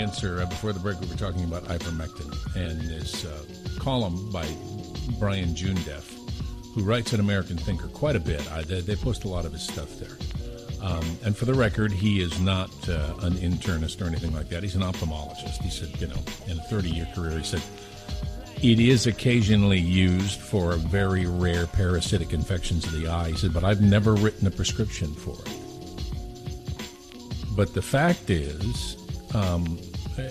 answer. Uh, before the break, we were talking about ivermectin and this uh, column by Brian Joondeph, who writes at American Thinker quite a bit. I, they, they, post a lot of his stuff there. Um, and for the record, he is not uh, an internist or anything like that. He's an ophthalmologist. He said, you know, in a 30 year career, he said, it is occasionally used for very rare parasitic infections of the eye. He said, but I've never written a prescription for it. But the fact is, um, Uh,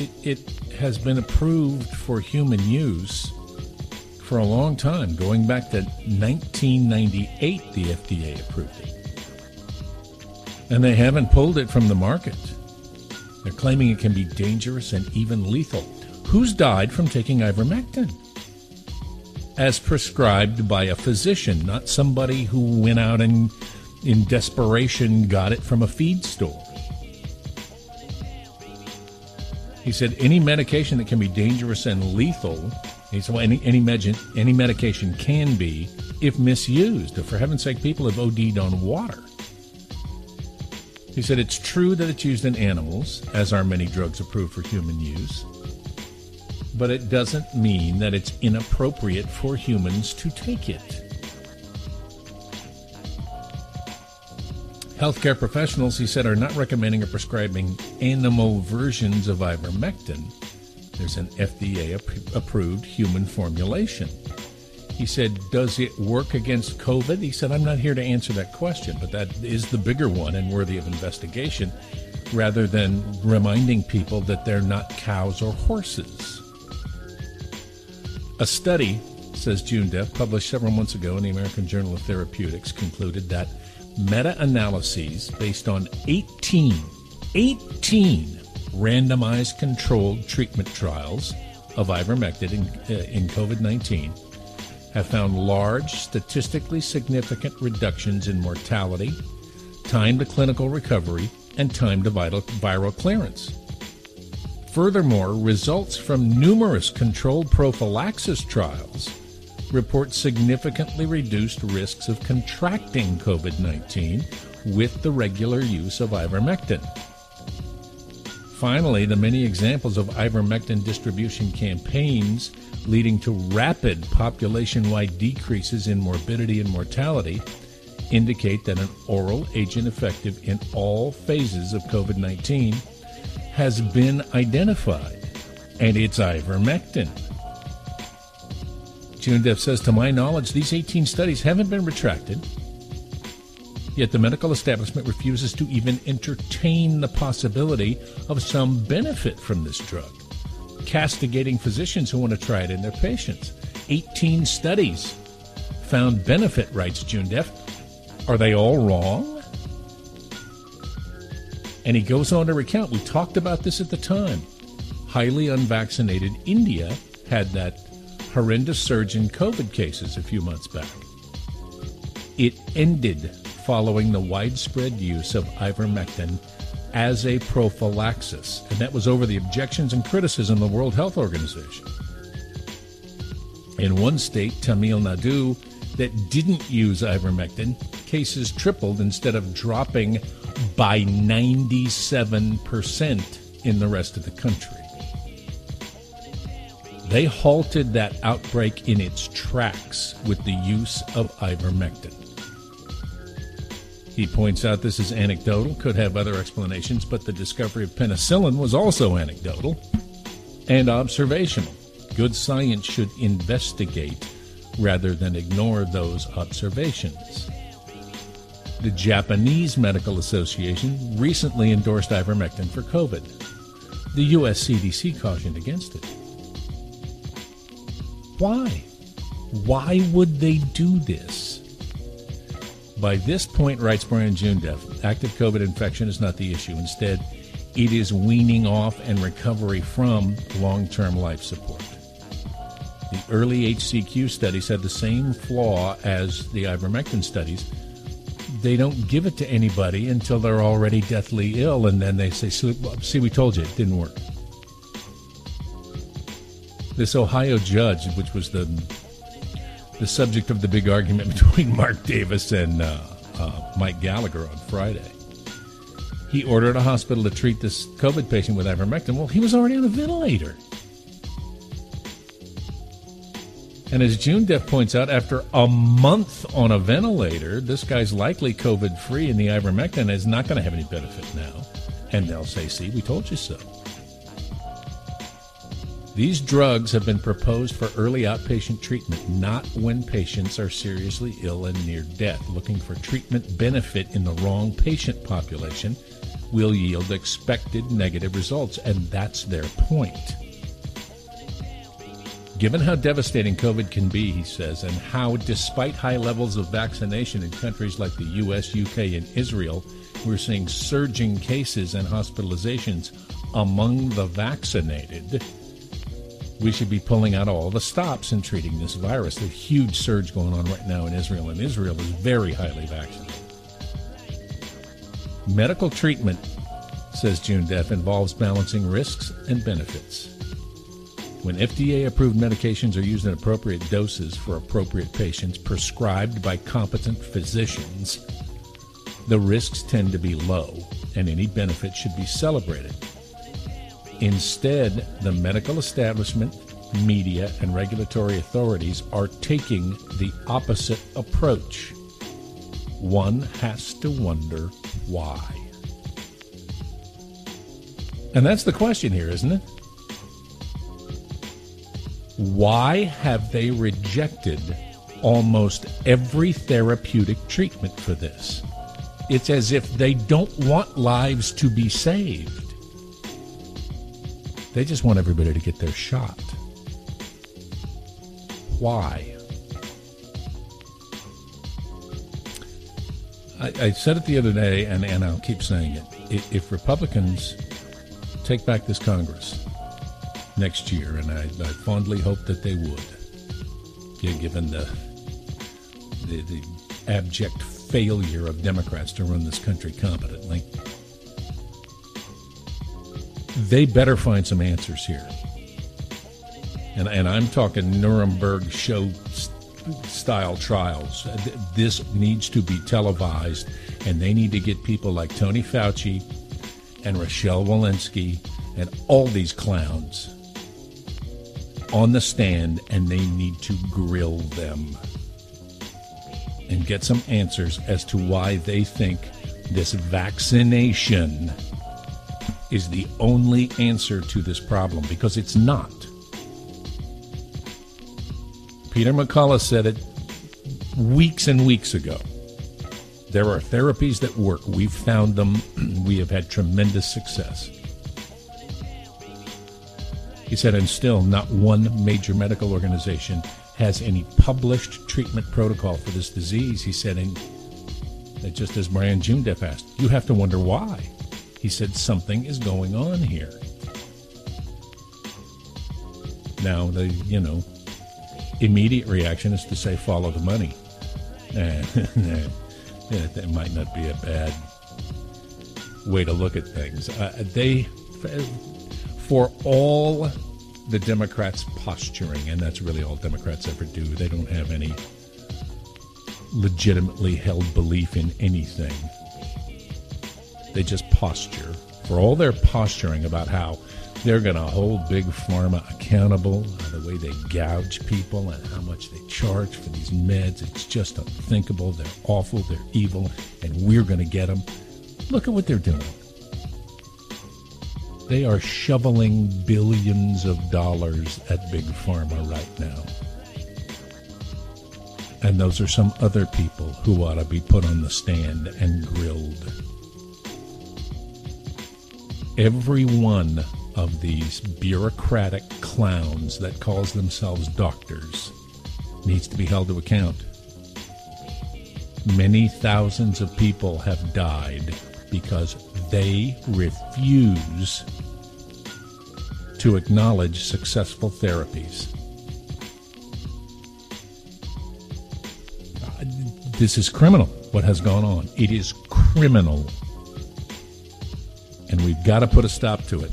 it, it has been approved for human use for a long time. Going back to 1998, the FDA approved it. And they haven't pulled it from the market. They're claiming it can be dangerous and even lethal who's died from taking ivermectin as prescribed by a physician, not somebody who went out and in desperation got it from a feed store. He said any medication that can be dangerous and lethal, he said, well, any, any, med- any medication can be if misused. For heaven's sake, people have OD'd on water. He said it's true that it's used in animals, as are many drugs approved for human use but it doesn't mean that it's inappropriate for humans to take it. Healthcare professionals, he said, are not recommending or prescribing animal versions of ivermectin. There's an FDA approved human formulation. He said, Does it work against COVID? He said, I'm not here to answer that question, but that is the bigger one and worthy of investigation rather than reminding people that they're not cows or horses. A study, says Joondeph, published several months ago in the American Journal of Therapeutics, concluded that meta analyses based on 18, 18 randomized controlled treatment trials of ivermectin in, uh, in COVID 19 have found large, statistically significant reductions in mortality, time to clinical recovery, and time to vital, viral clearance. Furthermore, results from numerous controlled prophylaxis trials report significantly reduced risks of contracting COVID 19 with the regular use of ivermectin. Finally, the many examples of ivermectin distribution campaigns leading to rapid population wide decreases in morbidity and mortality indicate that an oral agent effective in all phases of COVID 19 has been identified, and it's ivermectin. Joondeph says, to my knowledge, these 18 studies haven't been retracted, yet the medical establishment refuses to even entertain the possibility of some benefit from this drug, castigating physicians who want to try it in their patients. 18 studies found benefit, writes Joondeph. Are they all wrong? And he goes on to recount, we talked about this at the time. Highly unvaccinated India had that horrendous surge in COVID cases a few months back. It ended following the widespread use of ivermectin as a prophylaxis, and that was over the objections and criticism of the World Health Organization. In one state, Tamil Nadu, that didn't use ivermectin, cases tripled instead of dropping by 97% in the rest of the country. They halted that outbreak in its tracks with the use of ivermectin. He points out this is anecdotal, could have other explanations, but the discovery of penicillin was also anecdotal and observational. Good science should investigate rather than ignore those observations. The Japanese Medical Association recently endorsed ivermectin for COVID. The US CDC cautioned against it. Why? Why would they do this? By this point, writes Brian Joondeph, active COVID infection is not the issue. Instead, it is weaning off and recovery from long term life support. The early HCQ studies had the same flaw as the ivermectin studies they don't give it to anybody until they're already deathly ill, and then they say, "See, we told you it didn't work." This Ohio judge, which was the the subject of the big argument between Mark Davis and uh, uh, Mike Gallagher on Friday, he ordered a hospital to treat this COVID patient with ivermectin. Well, he was already on a ventilator. And as Joondeph points out, after a month on a ventilator, this guy's likely COVID free, and the ivermectin is not going to have any benefit now. And they'll say, see, we told you so. These drugs have been proposed for early outpatient treatment, not when patients are seriously ill and near death. Looking for treatment benefit in the wrong patient population will yield expected negative results, and that's their point. Given how devastating COVID can be, he says, and how, despite high levels of vaccination in countries like the US, UK, and Israel, we're seeing surging cases and hospitalizations among the vaccinated, we should be pulling out all the stops in treating this virus. A huge surge going on right now in Israel, and Israel is very highly vaccinated. Medical treatment, says Joondeph, involves balancing risks and benefits. When FDA approved medications are used in appropriate doses for appropriate patients prescribed by competent physicians, the risks tend to be low and any benefit should be celebrated. Instead, the medical establishment, media, and regulatory authorities are taking the opposite approach. One has to wonder why. And that's the question here, isn't it? Why have they rejected almost every therapeutic treatment for this? It's as if they don't want lives to be saved. They just want everybody to get their shot. Why? I, I, said it the other day, and, and I'll keep saying it. If Republicans take back this Congress, next year, and I, I fondly hope that they would, given the, the, the abject failure of Democrats to run this country competently. They better find some answers here. And, and I'm talking Nuremberg show style trials. Uh, this needs to be televised, and they need to get people like Tony Fauci and Rochelle Walensky and all these clowns on the stand and they need to grill them and get some answers as to why they think this vaccination is the only answer to this problem because it's not. Peter McCullough said it weeks and weeks ago. There are therapies that work. We've found them. we have had tremendous success. He said, and still, not one major medical organization has any published treatment protocol for this disease. He said, and just as Brian Joondeph asked, you have to wonder why. He said, something is going on here. Now, the, you know, immediate reaction is to say, follow the money. And that might not be a bad way to look at things. Uh, they for all the Democrats posturing, and that's really all Democrats ever do. They don't have any legitimately held belief in anything. They just posture. For all their posturing about how they're going to hold Big Pharma accountable, the way they gouge people and how much they charge for these meds, it's just unthinkable. They're awful, they're evil, and we're going to get them. Look at what they're doing. They are shoveling billions of dollars at Big Pharma right now. And those are some other people who ought to be put on the stand and grilled. Every one of these bureaucratic clowns that calls themselves doctors needs to be held to account. Many thousands of people have died because they refuse to acknowledge successful therapies. Uh, this is criminal, what has gone on. It is criminal. And we've got to put a stop to it.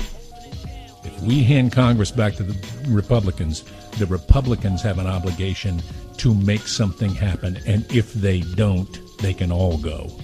If we hand Congress back to the Republicans, the Republicans have an obligation to make something happen. And if they don't, they can all go.